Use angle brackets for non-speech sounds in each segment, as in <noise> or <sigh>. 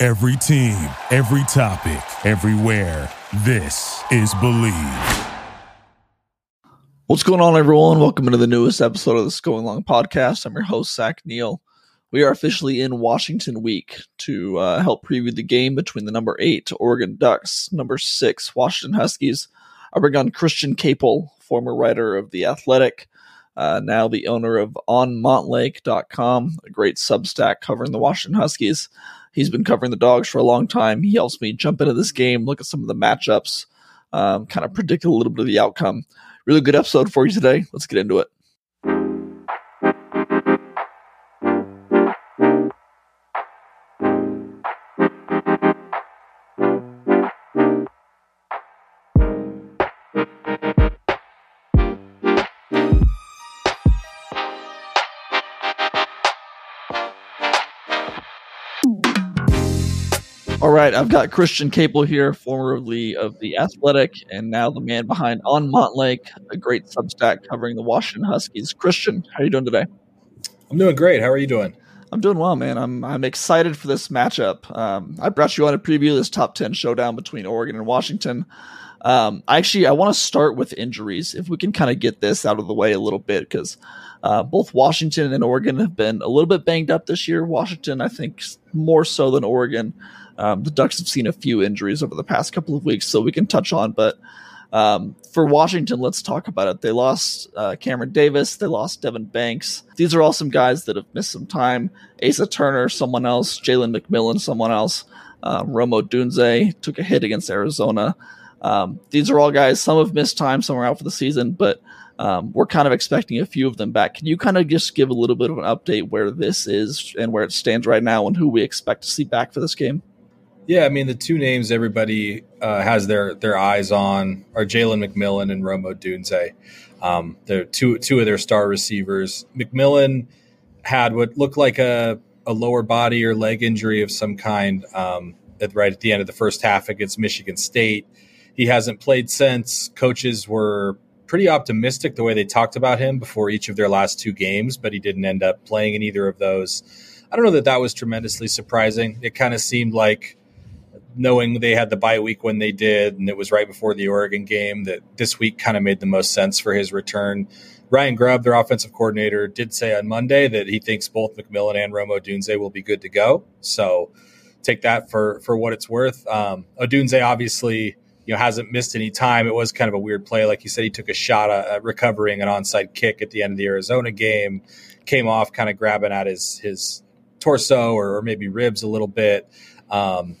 Every team, every topic, everywhere. This is Believe. What's going on, everyone? Welcome to the newest episode of the Going Long podcast. I'm your host, Zach Neel. We are officially in Washington week to uh, help preview the game between the number eight Oregon Ducks, number six Washington Huskies. I bring on Christian Caple, former writer of The Athletic, uh, now the owner of OnMontlake.com, a great substack covering the Washington Huskies. He's been covering the dogs for a long time. He helps me jump into this game, look at some of the matchups, um, kind of predict a little bit of the outcome. Really good episode for you today. Let's get into it. Right, I've got Christian Caple here, formerly of the Athletic, and now the man behind On Montlake, a great Substack covering the Washington Huskies. Christian, how are you doing today? I'm doing great. How are you doing? I'm doing well, man. I'm I'm excited for this matchup. Um, I brought you on to preview of this top ten showdown between Oregon and Washington. Um, actually, I want to start with injuries. If we can kind of get this out of the way a little bit, because uh, both Washington and Oregon have been a little bit banged up this year. Washington, I think, more so than Oregon. Um, the Ducks have seen a few injuries over the past couple of weeks, so we can touch on. But um, for Washington, let's talk about it. They lost uh, Cameron Davis, they lost Devin Banks. These are all some guys that have missed some time. Asa Turner, someone else. Jalen McMillan, someone else. Uh, Rome Odunze took a hit against Arizona. Um, these are all guys. Some have missed time, some are out for the season, but um, we're kind of expecting a few of them back. Can you kind of just give a little bit of an update where this is and where it stands right now, and who we expect to see back for this game? Yeah, I mean the two names everybody uh, has their their eyes on are Jalen McMillan and Rome Odunze. Um, they're two two of their star receivers. McMillan had what looked like a, a lower body or leg injury of some kind um, at, right at the end of the first half against Michigan State. He hasn't played since. Coaches were pretty optimistic the way they talked about him before each of their last two games, but he didn't end up playing in either of those. I don't know that that was tremendously surprising. It kind of seemed like knowing they had the bye week when they did, and it was right before the Oregon game, that this week kind of made the most sense for his return. Ryan Grubb, their offensive coordinator, did say on Monday that he thinks both McMillan and Rome Odunze will be good to go. So take that for for what it's worth. Um, Odunze obviously you know hasn't missed any time. It was kind of a weird play, like you said, he took a shot at recovering an onside kick at the end of the Arizona game, came off kind of grabbing at his his torso or, or maybe ribs a little bit. Um,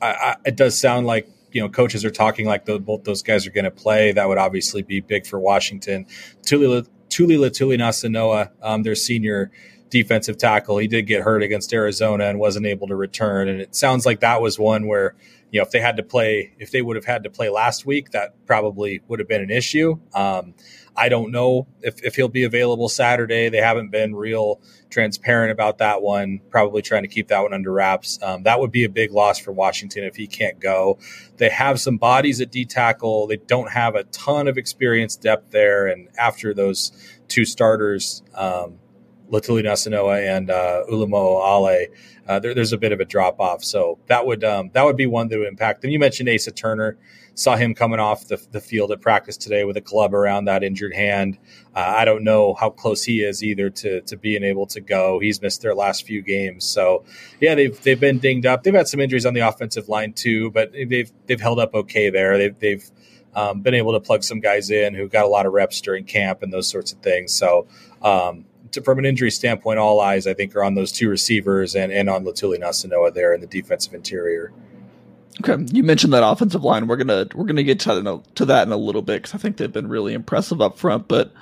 I, I, it does sound like you know coaches are talking like the, both those guys are going to play. That would obviously be big for Washington. Tuli Letuligasenoa, um, their senior defensive tackle, he did get hurt against Arizona and wasn't able to return. And it sounds like that was one where you know if they had to play, if they would have had to play last week, that probably would have been an issue. Um, I don't know if, if he'll be available Saturday. They haven't been real transparent about that one, probably trying to keep that one under wraps. Um, that would be a big loss for Washington if he can't go. They have some bodies at D tackle. They don't have a ton of experience depth there. And after those two starters, um, Letuligasenoa and uh, Ulumoo Ale, uh, there, there's a bit of a drop off. So that would um, that would be one that would impact them. You mentioned Asa Turner saw him coming off the, the field at practice today with a club around that injured hand. Uh, I don't know how close he is either to to being able to go. He's missed their last few games, so yeah, they've they've been dinged up. They've had some injuries on the offensive line too, but they've they've held up okay there. They've they've um, been able to plug some guys in who got a lot of reps during camp and those sorts of things. So. Um, from an injury standpoint, all eyes I think are on those two receivers and, and on Letuligasenoa there in the defensive interior. Okay, you mentioned that offensive line. We're gonna we're gonna get to, to that in a little bit because I think they've been really impressive up front. But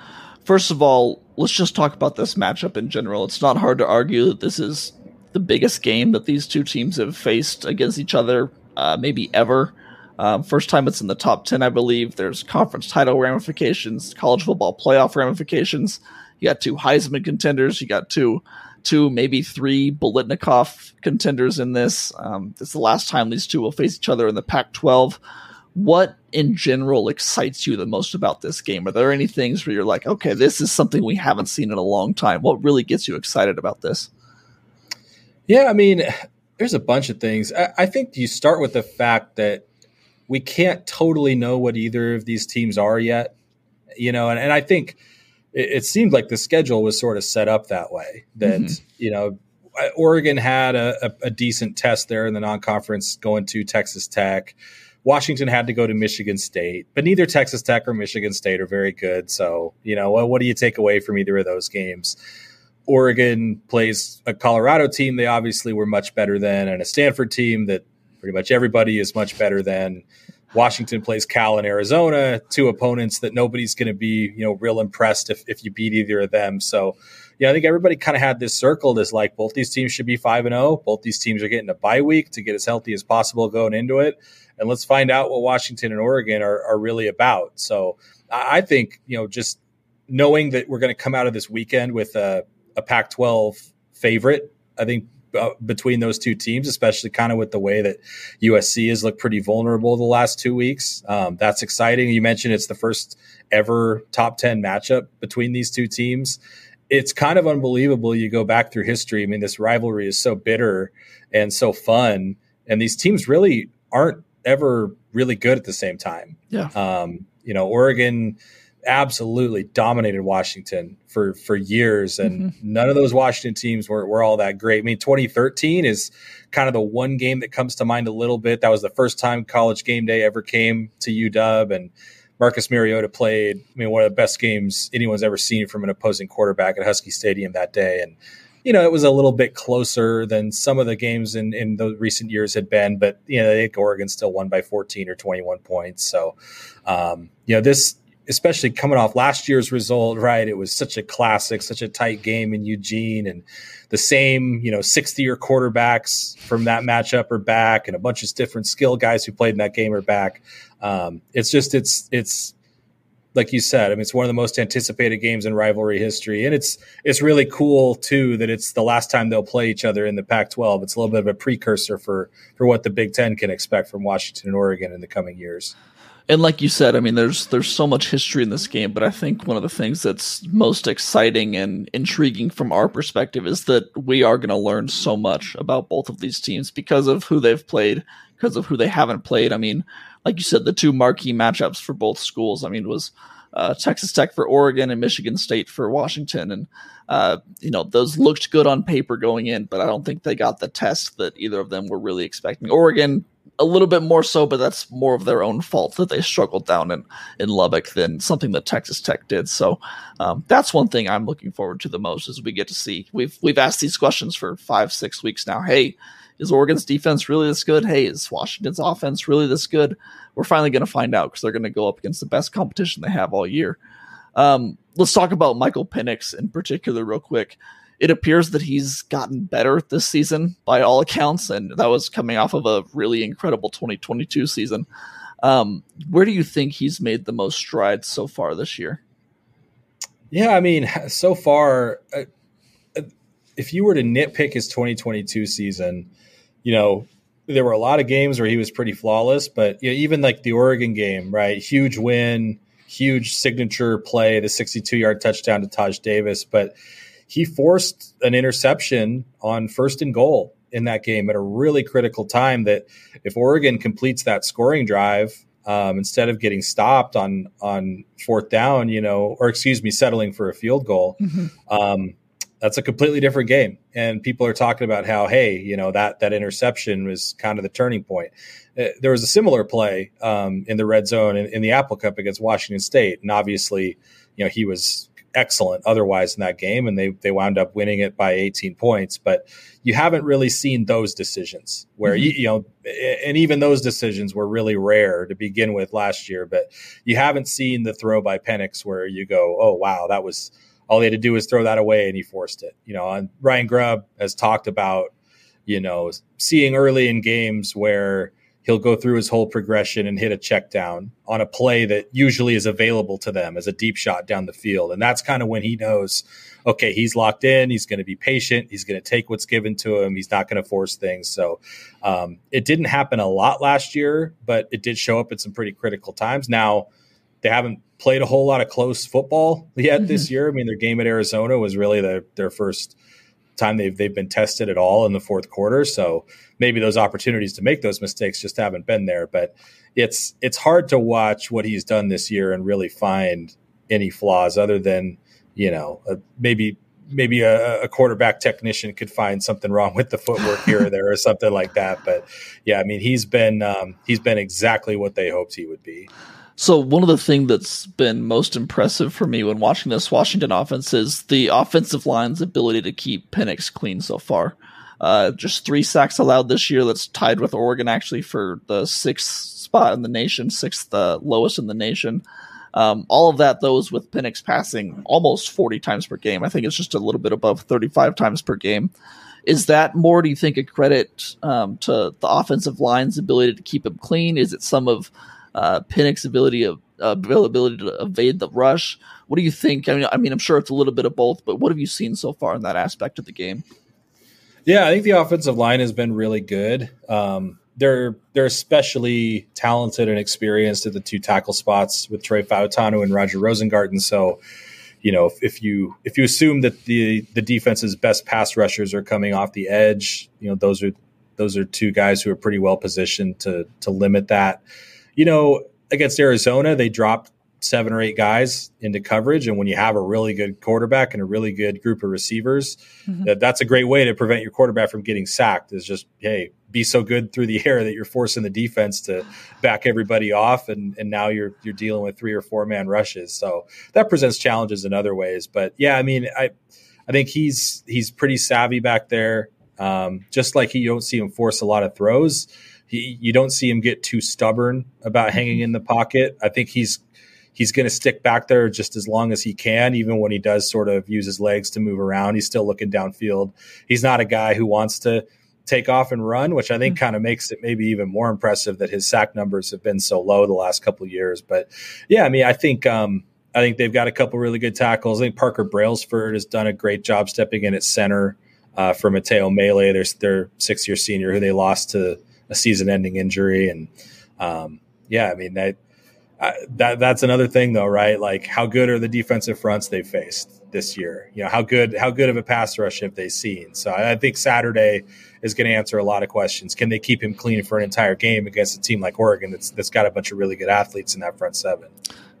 first of all, let's just talk about this matchup in general. It's not hard to argue that this is the biggest game that these two teams have faced against each other, uh, maybe ever. Um, first time it's in the top 10, I believe. There's conference title ramifications, college football playoff ramifications. You got two Heisman contenders. You got two, two maybe three Biletnikoff contenders in this. Um, this is the last time these two will face each other in the Pac-12. What in general excites you the most about this game? Are there any things where you're like, okay, this is something we haven't seen in a long time? What really gets you excited about this? Yeah, I mean, there's a bunch of things. I, I think you start with the fact that we can't totally know what either of these teams are yet. You know, and, and I think it, it seemed like the schedule was sort of set up that way. That mm-hmm. you know, Oregon had a, a, a, decent test there in the non-conference going to Texas Tech. Washington had to go to Michigan State, but neither Texas Tech or Michigan State are very good. So, you know, what, what do you take away from either of those games? Oregon plays a Colorado team they obviously were much better than, and a Stanford team that pretty much everybody is much better than. Washington plays Cal and Arizona, two opponents that nobody's going to be, you know, real impressed if, if you beat either of them. So, yeah, I think everybody kind of had this circled as like both these teams should be five and zero. Oh. Both these teams are getting a bye week to get as healthy as possible going into it, and let's find out what Washington and Oregon are, are really about. So, I think you know just knowing that we're going to come out of this weekend with a a Pac 12 favorite. I think uh, between those two teams, especially kind of with the way that USC has looked pretty vulnerable the last two weeks. Um, that's exciting. You mentioned it's the first ever top 10 matchup between these two teams. It's kind of unbelievable. You go back through history. I mean, this rivalry is so bitter and so fun. And these teams really aren't ever really good at the same time. Yeah. Um, you know, Oregon absolutely dominated Washington for for years, and mm-hmm. none of those Washington teams were were all that great. I mean, 2013 is kind of the one game that comes to mind a little bit. That was the first time College Game Day ever came to UW, and Marcus Mariota played. I mean, one of the best games anyone's ever seen from an opposing quarterback at Husky Stadium that day, and you know, it was a little bit closer than some of the games in, in the recent years had been, but you know, I think Oregon still won by 14 or 21 points. So, um, you know, this especially coming off last year's result, right? It was such a classic, such a tight game in Eugene, and the same, you know, 60 year quarterbacks from that matchup are back, and a bunch of different skill guys who played in that game are back. Um, it's just, it's, it's, like you said, I mean, it's one of the most anticipated games in rivalry history, and it's it's really cool too that it's the last time they'll play each other in the Pac-12. It's a little bit of a precursor for for what the Big Ten can expect from Washington and Oregon in the coming years and like you said, I mean, there's there's so much history in this game, but I think one of the things that's most exciting and intriguing from our perspective is that we are going to learn so much about both of these teams because of who they've played, because of who they haven't played. I mean, like you said, the two marquee matchups for both schools. I mean, was uh, Texas Tech for Oregon and Michigan State for Washington, and uh, you know those looked good on paper going in, but I don't think they got the test that either of them were really expecting. Oregon a little bit more so, but that's more of their own fault that they struggled down in, in Lubbock than something that Texas Tech did. So um, that's one thing I'm looking forward to the most as we get to see. We've we've asked these questions for five six weeks now. Hey, is Oregon's defense really this good? Hey, is Washington's offense really this good? We're finally going to find out because they're going to go up against the best competition they have all year. Um, let's talk about Michael Penix in particular, real quick it appears that he's gotten better this season by all accounts, and that was coming off of a really incredible 2022 season. Um, where do you think he's made the most strides so far this year? Yeah, I mean, <laughs> so far, uh, uh if you were to nitpick his 2022 season, you know, there were a lot of games where he was pretty flawless, but you know, even like the Oregon game, right? Huge win, huge signature play, the 62 yard touchdown to Taj Davis, but he forced an interception on first and goal in that game at a really critical time. That if Oregon completes that scoring drive, um, instead of getting stopped on on fourth down, you know, or excuse me, settling for a field goal, mm-hmm. um, that's a completely different game. And people are talking about how, hey, you know, that that interception was kind of the turning point. Uh, there was a similar play um, in the red zone in, in the Apple Cup against Washington State, and obviously, you know, he was excellent otherwise in that game, and they they wound up winning it by 18 points. But you haven't really seen those decisions where mm-hmm. you, you know, and even those decisions were really rare to begin with last year. But you haven't seen the throw by Penix where you go, oh wow, that was all he had to do was throw that away and he forced it. You know, and Ryan Grubb has talked about you know, seeing early in games where he'll go through his whole progression and hit a check down on a play that usually is available to them as a deep shot down the field. And that's kind of when he knows, okay, he's locked in. He's going to be patient. He's going to take what's given to him. He's not going to force things. So um, it didn't happen a lot last year, but it did show up at some pretty critical times. Now, they haven't played a whole lot of close football yet mm-hmm. this year. I mean, their game at Arizona was really their, their first time they've they've been tested at all in the fourth quarter. So maybe those opportunities to make those mistakes just haven't been there. But it's it's hard to watch what he's done this year and really find any flaws other than you know uh, maybe maybe a, a, quarterback technician could find something wrong with the footwork here or there or something like that. But yeah, I mean he's been um, he's been exactly what they hoped he would be. So one of the things that's been most impressive for me when watching this Washington offense is the offensive line's ability to keep Penix clean so far. Uh, just three sacks allowed this year. That's tied with Oregon actually for the sixth spot in the nation, sixth uh, lowest in the nation. Um, all of that, though, is with Penix passing almost 40 times per game. I think it's just a little bit above 35 times per game. Is that more, do you think, a credit um, to the offensive line's ability to keep him clean? Is it some of uh, ability of uh, ability to evade the rush. What do you think? I mean, I mean, I'm sure it's a little bit of both, but what have you seen so far in that aspect of the game? Yeah, I think the offensive line has been really good. Um, they're they're especially talented and experienced at the two tackle spots with Troy Fautanu and Roger Rosengarten. So, you know, if, if, you if you assume that the the defense's best pass rushers are coming off the edge, you know, those are those are two guys who are pretty well positioned to to limit that you know, against Arizona, they dropped seven or eight guys into coverage. And when you have a really good quarterback and a really good group of receivers, mm-hmm. that, that's a great way to prevent your quarterback from getting sacked. Is just hey, be so good through the <laughs> air that you're forcing the defense to back everybody off, and and now you're you're dealing with three or four man rushes. So that presents challenges in other ways. But yeah, I mean, I I think he's he's pretty savvy back there. Um, just like he, you don't see him force a lot of throws he, you don't see him get too stubborn about hanging in the pocket. I think he's he's going to stick back there just as long as he can, even when he does sort of use his legs to move around. He's still looking downfield. He's not a guy who wants to take off and run, which I think mm-hmm. kind of makes it maybe even more impressive that his sack numbers have been so low the last couple of years. But yeah, I mean, I think um, I think they've got a couple really good tackles. I think Parker Brailsford has done a great job stepping in at center uh, for Matteo Mele, their their six year senior who they lost to a season-ending injury, and um, yeah, I mean that. That that's another thing though, right? Like how good are the defensive fronts they faced this year? You know, how good how good of a pass rush have they seen? So I, I think Saturday is going to answer a lot of questions. Can they keep him clean for an entire game against a team like Oregon that's that's got a bunch of really good athletes in that front seven?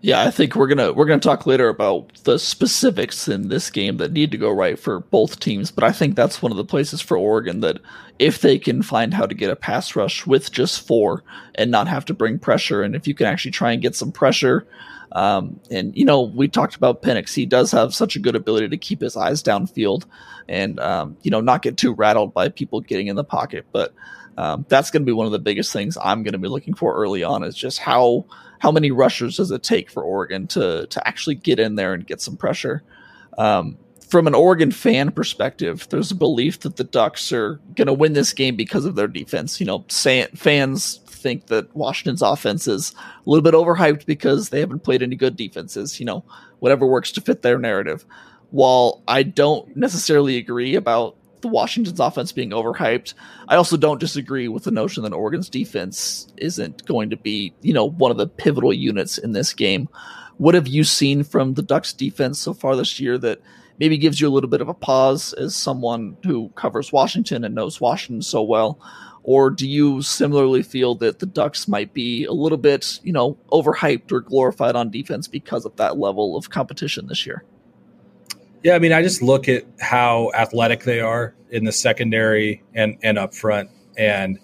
Yeah, I think we're gonna we're gonna talk later about the specifics in this game that need to go right for both teams. But I think that's one of the places for Oregon that if they can find how to get a pass rush with just four and not have to bring pressure, and if you can actually try and get some pressure, um, and you know we talked about Penix, he does have such a good ability to keep his eyes downfield and um, you know not get too rattled by people getting in the pocket. But um, that's going to be one of the biggest things I'm going to be looking for early on is just how how many rushers does it take for Oregon to to actually get in there and get some pressure? Um, from an Oregon fan perspective, there's a belief that the Ducks are going to win this game because of their defense. You know, fans think that Washington's offense is a little bit overhyped because they haven't played any good defenses. You know, whatever works to fit their narrative. While I don't necessarily agree about Washington's offense being overhyped. I also don't disagree with the notion that Oregon's defense isn't going to be, you know, one of the pivotal units in this game. What have you seen from the Ducks defense so far this year that maybe gives you a little bit of a pause as someone who covers Washington and knows Washington so well? Or do you similarly feel that the Ducks might be a little bit, you know, overhyped or glorified on defense because of that level of competition this year? Yeah, I mean, I just look at how athletic they are in the secondary and and up front, and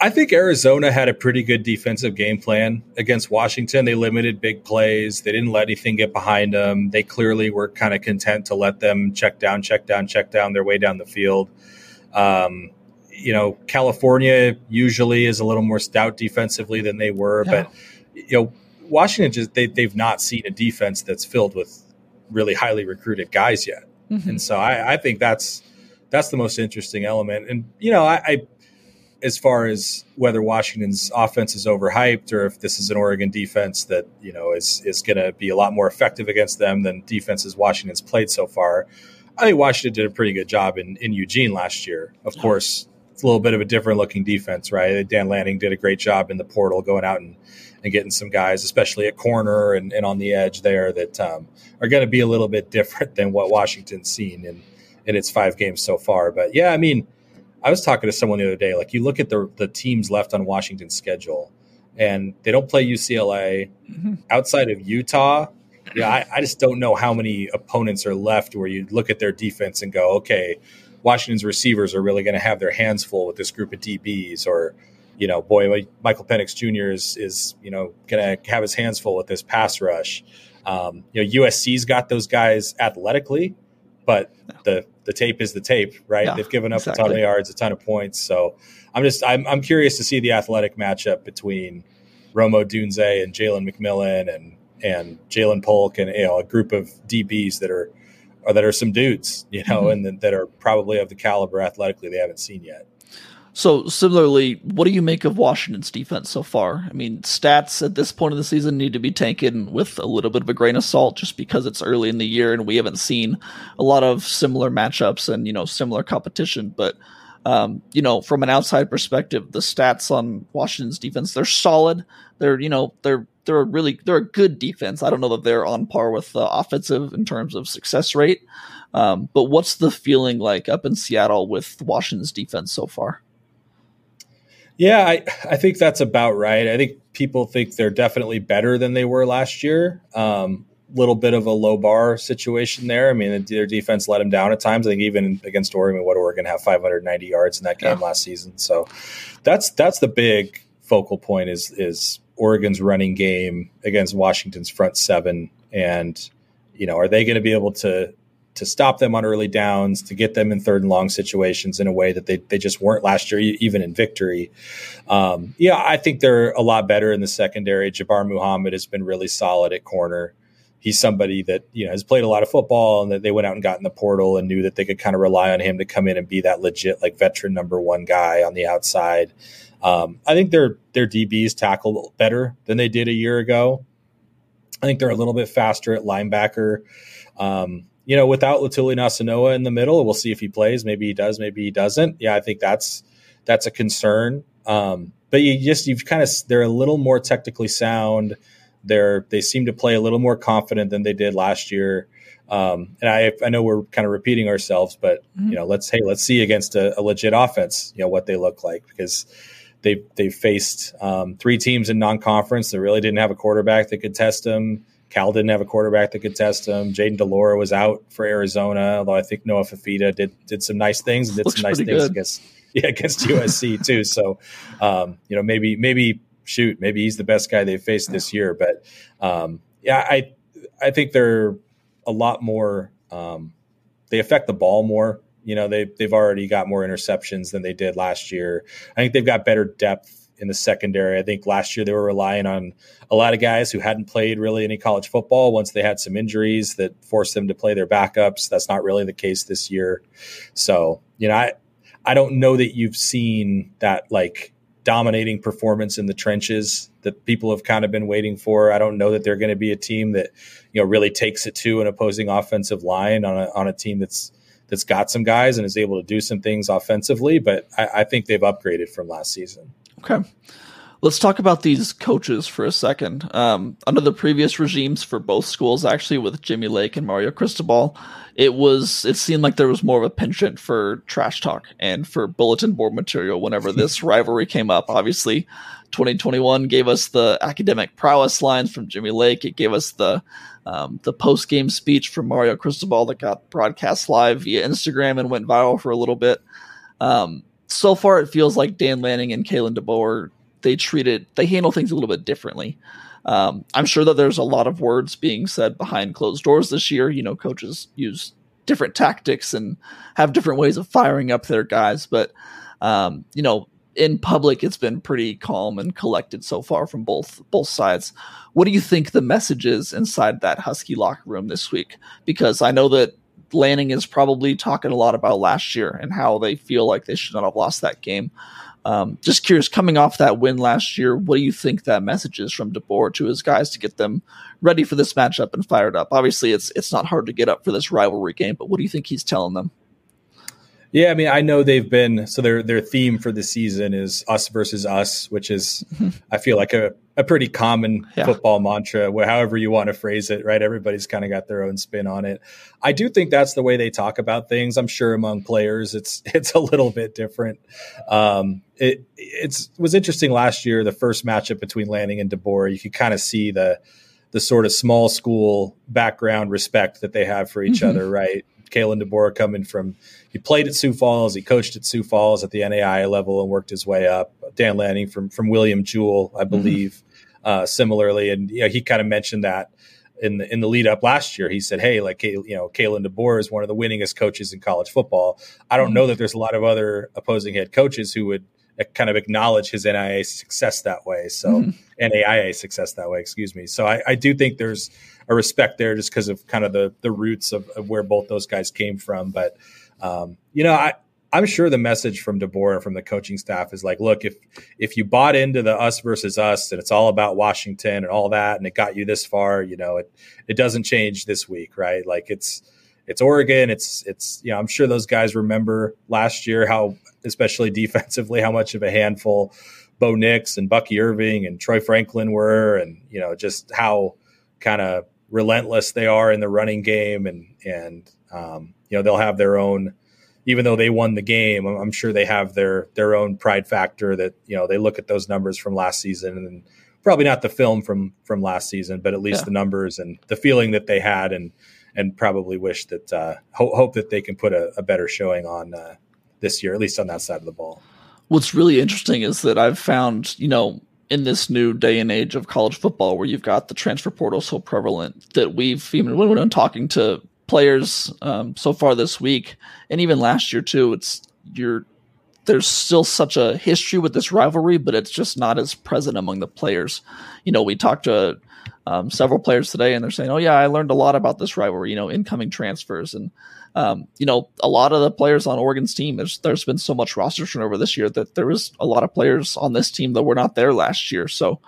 I think Arizona had a pretty good defensive game plan against Washington. They limited big plays. They didn't let anything get behind them. They clearly were kind of content to let them check down, check down, check down their way down the field. Um, you know, California usually is a little more stout defensively than they were, yeah. but you know, Washington just they they've not seen a defense that's filled with really highly recruited guys yet. Mm-hmm. And so I, I, think that's that's the most interesting element. And you know, I, I as far as whether Washington's offense is overhyped or if this is an Oregon defense that you know is is going to be a lot more effective against them than defenses Washington's played so far. I think Washington did a pretty good job in, in Eugene last year. Of course, it's a little bit of a different looking defense, right? Dan Lanning did a great job in the portal, going out and, and getting some guys, especially at corner and, and on the edge there, that um, are going to be a little bit different than what Washington's seen in in its five games so far. But yeah, I mean I was talking to someone the other day. Like you look at the the teams left on Washington's schedule, and they don't play UCLA mm-hmm. outside of Utah. Yeah, I, I, just don't know how many opponents are left where you look at their defense and go, okay, Washington's receivers are really going to have their hands full with this group of DBs, or you know, boy, Michael Penix Jr. is is you know going to have his hands full with this pass rush. Um, you know, USC's got those guys athletically, but the the tape is the tape, right? Yeah, They've given up exactly. a ton of yards, a ton of points. So I'm just I'm, I'm curious to see the athletic matchup between Rome Odunze and Jalen McMillan and and Ja'Lynn Polk and you know a group of DBs that are or that are some dudes, you know, mm-hmm. and that are probably of the caliber athletically they haven't seen yet. So similarly, what do you make of Washington's defense so far? I mean, stats at this point of the season need to be taken with a little bit of a grain of salt, just because it's early in the year and we haven't seen a lot of similar matchups and you know similar competition. But um, you know, from an outside perspective, the stats on Washington's defense they're solid. They're you know they're they're a really they're a good defense. I don't know that they're on par with the offensive in terms of success rate. Um, but what's the feeling like up in Seattle with Washington's defense so far? Yeah, I, I think that's about right. I think people think they're definitely better than they were last year. Um, little bit of a low bar situation there. I mean, their defense let them down at times. I think even against Oregon, what Oregon have 590 yards in that game yeah. last season. So that's that's the big focal point is is Oregon's running game against Washington's front seven, and you know, are they going to be able to to stop them on early downs, to get them in third and long situations in a way that they, they just weren't last year, even in victory. Um, yeah, I think they're a lot better in the secondary. Jabbar Muhammad has been really solid at corner. He's somebody that you know has played a lot of football, and that they went out and got in the portal and knew that they could kind of rely on him to come in and be that legit like veteran number one guy on the outside. Um, I think their their DBs tackle better than they did a year ago. I think they're a little bit faster at linebacker. Um, you know, without Letuligasenoa in the middle, we'll see if he plays. Maybe he does, maybe he doesn't. Yeah, I think that's that's a concern. Um, but you just you've kind of they're a little more technically sound. They're they seem to play a little more confident than they did last year. Um, and I I know we're kind of repeating ourselves, but mm-hmm. you know, let's hey let's see against a, a, legit offense, you know, what they look like because they they faced um, three teams in non conference that really didn't have a quarterback that could test them. Cal didn't have a quarterback that could test him. Jayden de Laura was out for Arizona, although I think Noah Fifita did did some nice things and did Looks some nice things good. against <laughs> yeah against USC <laughs> too. So um, you know maybe maybe shoot maybe he's the best guy they've faced this year. But um, yeah, I I think they're a lot more. Um, they affect the ball more. You know they they've already got more interceptions than they did last year. I think they've got better depth in the secondary. I think last year they were relying on a lot of guys who hadn't played really any college football once they had some injuries that forced them to play their backups. That's not really the case this year. So, you know, I I don't know that you've seen that like dominating performance in the trenches that people have kind of been waiting for. I don't know that they're going to be a team that, you know, really takes it to an opposing offensive line on a on a team that's that's got some guys and is able to do some things offensively, but I, I think they've upgraded from last season. Okay. Let's talk about these coaches for a second. Um, under the previous regimes for both schools, actually, with Jimmy Lake and Mario Cristobal, it was it seemed like there was more of a penchant for trash talk and for bulletin board material whenever this <laughs> rivalry came up. Obviously, 2021 gave us the academic prowess lines from Jimmy Lake. It gave us the um, the post game speech from Mario Cristobal that got broadcast live via Instagram and went viral for a little bit. Um, so far it feels like Dan Lanning and Kalen DeBoer they treat it they handle things a little bit differently. Um, I'm sure that there's a lot of words being said behind closed doors this year. You know, coaches use different tactics and have different ways of firing up their guys, but um, you know, in public it's been pretty calm and collected so far from both both sides. What do you think the message is inside that Husky locker room this week? Because I know that Lanning is probably talking a lot about last year and how they feel like they should not have lost that game. Um, just curious, coming off that win last year, what do you think that message is from DeBoer to his guys to get them ready for this matchup and fired up? Obviously, it's it's not hard to get up for this rivalry game, but what do you think he's telling them? Yeah, I mean, I know they've been so their their theme for the season is us versus us, which is mm-hmm. I feel like a, a pretty common yeah. football mantra, however you want to phrase it, right? Everybody's kind of got their own spin on it. I do think that's the way they talk about things. I'm sure among players, it's <laughs> it's a little bit different. Um, it it's was interesting last year, the first matchup between Lanning and DeBoer. You could kind of see the the sort of small school background respect that they have for each mm-hmm. other, right? Kalen DeBoer coming from he played at Sioux Falls, he coached at Sioux Falls at the NAI level and worked his way up. Dan Lanning from from William Jewell, I mm-hmm. believe. Uh, similarly, and you know, he kind of mentioned that in the in the lead up last year. He said, "Hey, like you know, Kalen DeBoer is one of the winningest coaches in college football. I don't mm-hmm. know that there's a lot of other opposing head coaches who would." Uh, kind of acknowledge his NIA success that way. So mm-hmm. NAIA success that way, excuse me. So I, I do think there's a respect there just because of kind of the the roots of, of, where both those guys came from. But um, you know, I I'm sure the message from DeBoer and from the coaching staff is like, look, if if you bought into the us versus us and it's all about Washington and all that, and it got you this far, you know, it it doesn't change this week, right? Like it's it's Oregon. It's it's you know I'm sure those guys remember last year how especially defensively how much of a handful Bo Nix and Bucky Irving and Troy Franklin were, and you know just how kind of relentless they are in the running game, and and um, you know they'll have their own. Even though they won the game, I'm sure they have their their own pride factor that you know they look at those numbers from last season and probably not the film from from last season, but at least yeah. the numbers and the feeling that they had and and probably wish that uh, ho- hope that they can put a, a better showing on uh, this year, at least on that side of the ball. What's really interesting is that I've found, you know, in this new day and age of college football where you've got the transfer portal so prevalent that we've even when we're talking to players um, so far this week and even last year too, it's you're there's still such a history with this rivalry, but it's just not as present among the players. You know, we talked to um, several players today, and they're saying, "Oh yeah, I learned a lot about this rivalry." You know, incoming transfers, and um, you know, a lot of the players on Oregon's team. There's there's been so much roster turnover this year that there was a lot of players on this team that were not there last year. So,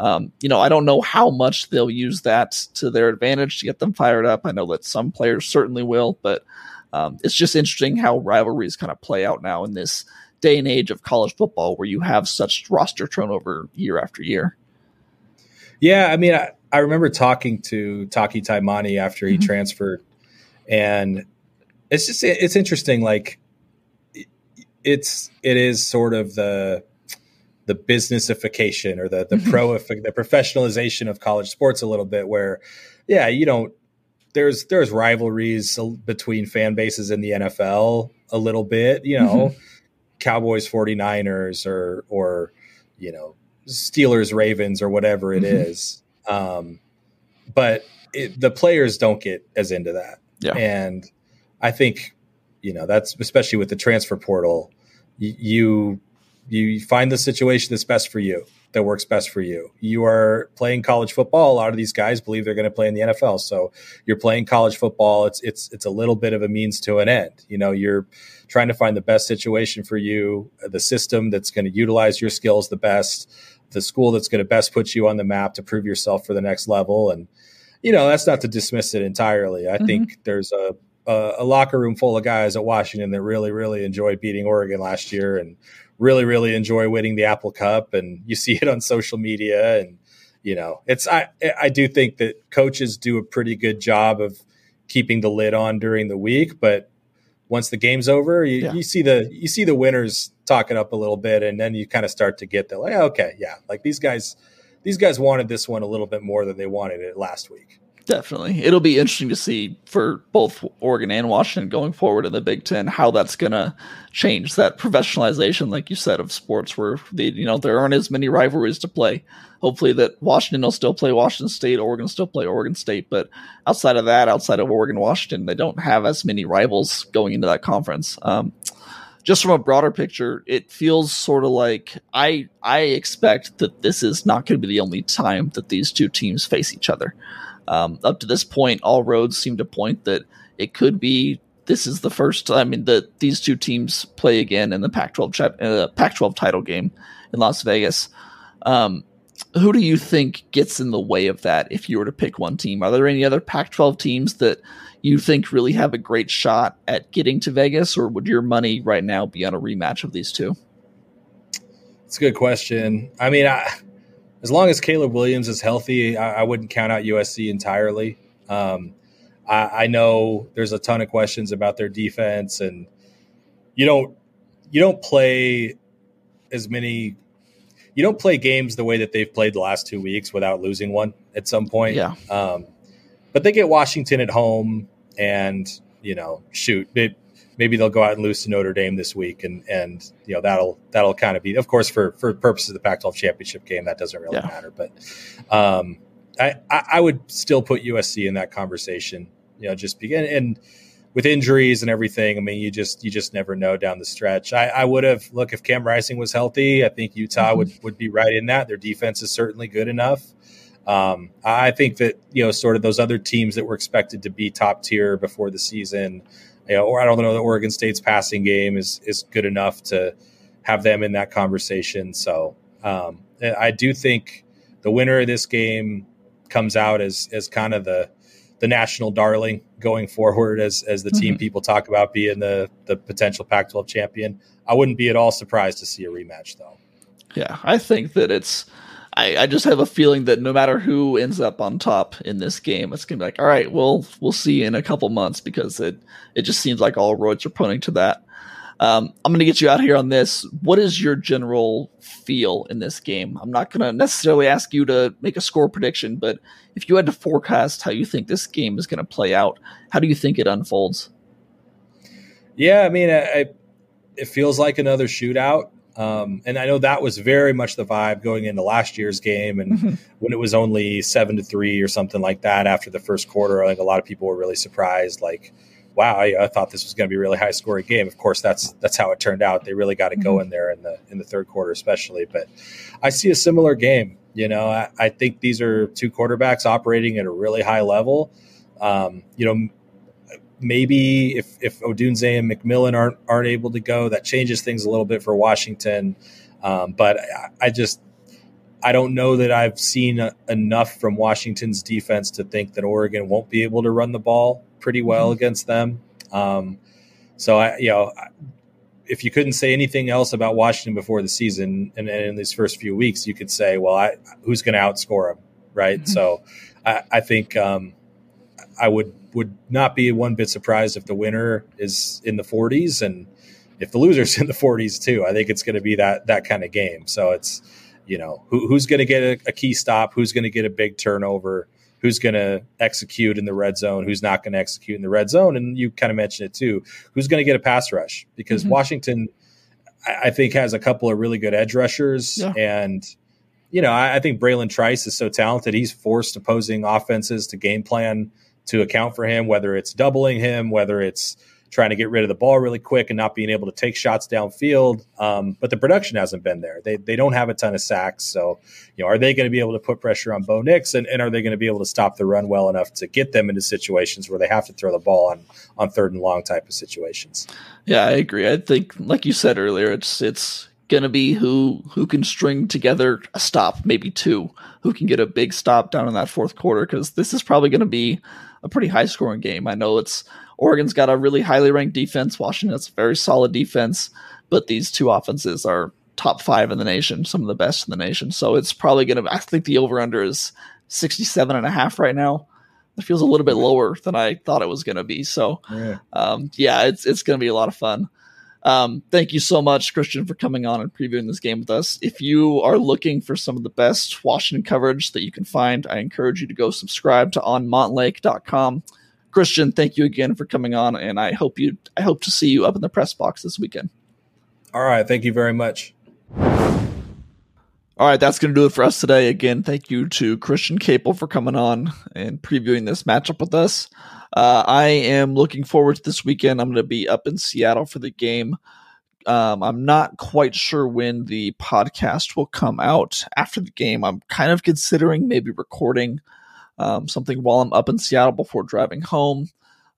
um, you know, I don't know how much they'll use that to their advantage to get them fired up. I know that some players certainly will, but um, it's just interesting how rivalries kind of play out now in this day and age of college football where you have such roster turnover year after year. Yeah, I mean, I, I remember talking to Taki Taimani after he mm-hmm. transferred, and it's just it's interesting. Like, it's it is sort of the the businessification or the the mm-hmm. pro the professionalization of college sports a little bit. Where, yeah, you don't there's there's rivalries between fan bases in the NFL a little bit. You know, mm-hmm. Cowboys 49ers or or you know Steelers, Ravens, or whatever it mm-hmm. is. Um, but it, the players don't get as into that. Yeah. And I think, you know, that's especially with the transfer portal, you you find the situation that's best for you, that works best for you. You are playing college football. A lot of these guys believe they're going to play in the NFL. So you're playing college football. It's it's it's a little bit of a means to an end. You know, you're trying to find the best situation for you, the system that's going to utilize your skills the best the school that's going to best put you on the map to prove yourself for the next level. And you know, that's not to dismiss it entirely. I mm-hmm. think there's a, a, a locker room full of guys at Washington that really, really enjoyed beating Oregon last year and really, really enjoy winning the Apple Cup. And you see it on social media. And you know, it's I I do think that coaches do a pretty good job of keeping the lid on during the week, but once the game's over, you, yeah. you, see the you see the winners talking up a little bit, and then you kind of start to get the like, oh, okay, yeah, like these guys, these guys wanted this one a little bit more than they wanted it last week. Definitely. It'll be interesting to see for both Oregon and Washington going forward in the Big Ten how that's going to change that professionalization, like you said, of sports where the, you know, there aren't as many rivalries to play. Hopefully that Washington will still play Washington State, Oregon still play Oregon State. But outside of that, outside of Oregon, Washington, they don't have as many rivals going into that conference. Um, just from a broader picture, it feels sort of like I I expect that this is not going to be the only time that these two teams face each other. Um, up to this point, all roads seem to point that it could be this is the first. I mean, that these two teams play again in the Pac-12 cha- uh, Pac-12 title game in Las Vegas. Um, who do you think gets in the way of that? If you were to pick one team, are there any other Pac-12 teams that you think really have a great shot at getting to Vegas, or would your money right now be on a rematch of these two? It's a good question. I mean, I, as long as Caleb Williams is healthy, I, I wouldn't count out USC entirely. Um, I, I, know there's a ton of questions about their defense, and you don't you don't play as many you don't play games the way that they've played the last two weeks without losing one at some point. Yeah. Um, but they get Washington at home, and you know, shoot, it, maybe they'll go out and lose to Notre Dame this week, and and you know that'll that'll kind of be, of course, for for purposes of the Pac-12 championship game, that doesn't really yeah. matter. But um, I I would still put USC in that conversation, you know, just begin and with injuries and everything, I mean, you just you just never know down the stretch. I, I would have look if Cam Rising was healthy, I think Utah mm-hmm. would would be right in that. Their defense is certainly good enough. Um, I think that you know, sort of those other teams that were expected to be top tier before the season, you know, or I don't know, the Oregon State's passing game is is good enough to have them in that conversation. So um, I do think the winner of this game comes out as as kind of the the national darling going forward as as the team mm-hmm. people talk about being the the potential Pac-12 champion. I wouldn't be at all surprised to see a rematch though. Yeah, I think that it's I, I just have a feeling that no matter who ends up on top in this game, it's gonna be like, all right, well, we'll see in a couple months because it it just seems like all roads are pointing to that. Um, I'm to get you out here on this. What is your general feel in this game? I'm not to necessarily ask you to make a score prediction, but if you had to forecast how you think this game is to play out, how do you think it unfolds? Yeah, I mean, I, it feels like another shootout. Um, and I know that was very much the vibe going into last year's game, and mm-hmm. when it was only seven to three or something like that after the first quarter, I think a lot of people were really surprised. Like, wow, I, I thought this was going to be a really high scoring game. Of course, that's that's how it turned out. They really got to mm-hmm. go in there in the in the third quarter, especially. But I see a similar game. You know, I, I think these are two quarterbacks operating at a really high level. Um, you know, maybe if if Odunze and McMillan aren't aren't able to go, that changes things a little bit for Washington. Um, but I, I, just I don't know that I've seen a, enough from Washington's defense to think that Oregon won't be able to run the ball pretty well mm-hmm. against them. Um, so I, you know, if you couldn't say anything else about Washington before the season and, and in these first few weeks, you could say, well, I, who's going to outscore them, right? Mm-hmm. So I, I think um, I would would not be one bit surprised if the winner is in the 40s and if the loser's <laughs> in the 40s too. I think it's going to be that that kind of game. So it's you know who, who's going to get a, a key stop, who's going to get a big turnover who's going to execute in the red zone, who's not going to execute in the red zone. And you kind of mentioned it too. Who's going to get a pass rush? Because mm-hmm. Washington, I think, has a couple of really good edge rushers. Yeah. And, you know, I, I think Bralen Trice is so talented. He's forced opposing offenses to game plan to account for him, whether it's doubling him, whether it's trying to get rid of the ball really quick and not being able to take shots downfield. Um, but the production hasn't been there. They, they don't have a ton of sacks. So, you know, are they going to be able to put pressure on Bo Nix and, and are they going to be able to stop the run well enough to get them into situations where they have to throw the ball on, on third and long type of situations? Yeah, I agree. I think, like you said earlier, it's, it's, going to be who who can string together a stop, maybe two, who can get a big stop down in that fourth quarter because this is probably going to be a pretty high scoring game. I know it's Oregon's got a really highly ranked defense. Washington's a very solid defense, but these two offenses are top five in the nation, some of the best in the nation. So it's probably going to, I think the over under is 67 and a half right now. It feels a little bit lower than I thought it was going to be. So, yeah, um, yeah it's, it's going to be a lot of fun. Um, thank you so much, Christian, for coming on and previewing this game with us. If you are looking for some of the best Washington coverage that you can find, I encourage you to go subscribe to onmontlake.com. Christian, thank you again for coming on, and I hope you I hope to see you up in the press box this weekend. All right, thank you very much. All right, that's going to do it for us today. Again, thank you to Christian Caple for coming on and previewing this matchup with us. Uh, I am looking forward to this weekend. I'm going to be up in Seattle for the game. Um, I'm not quite sure when the podcast will come out after the game. I'm kind of considering maybe recording um, something while I'm up in Seattle before driving home.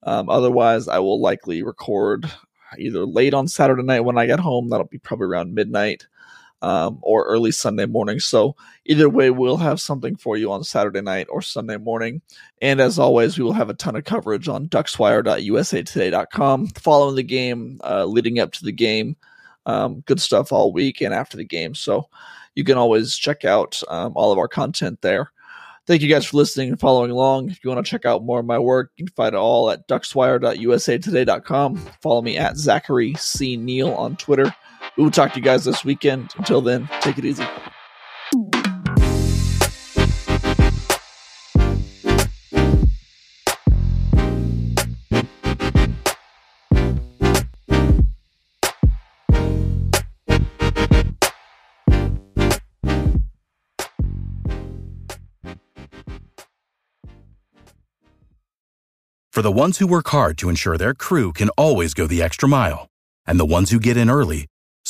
Um, otherwise, I will likely record either late on Saturday night when I get home. That'll be probably around midnight um, or early Sunday morning. So either way, we'll have something for you on Saturday night or Sunday morning. And as always, we will have a ton of coverage on duckswire.usatoday.com following the game, uh, leading up to the game. Um, good stuff all week and after the game. So you can always check out um, all of our content there. Thank you guys for listening and following along. If you want to check out more of my work, you can find it all at duckswire.usatoday.com. Follow me at Zachary C. Neel on Twitter. We will talk to you guys this weekend. Until then, take it easy. For the ones who work hard to ensure their crew can always go the extra mile, and the ones who get in early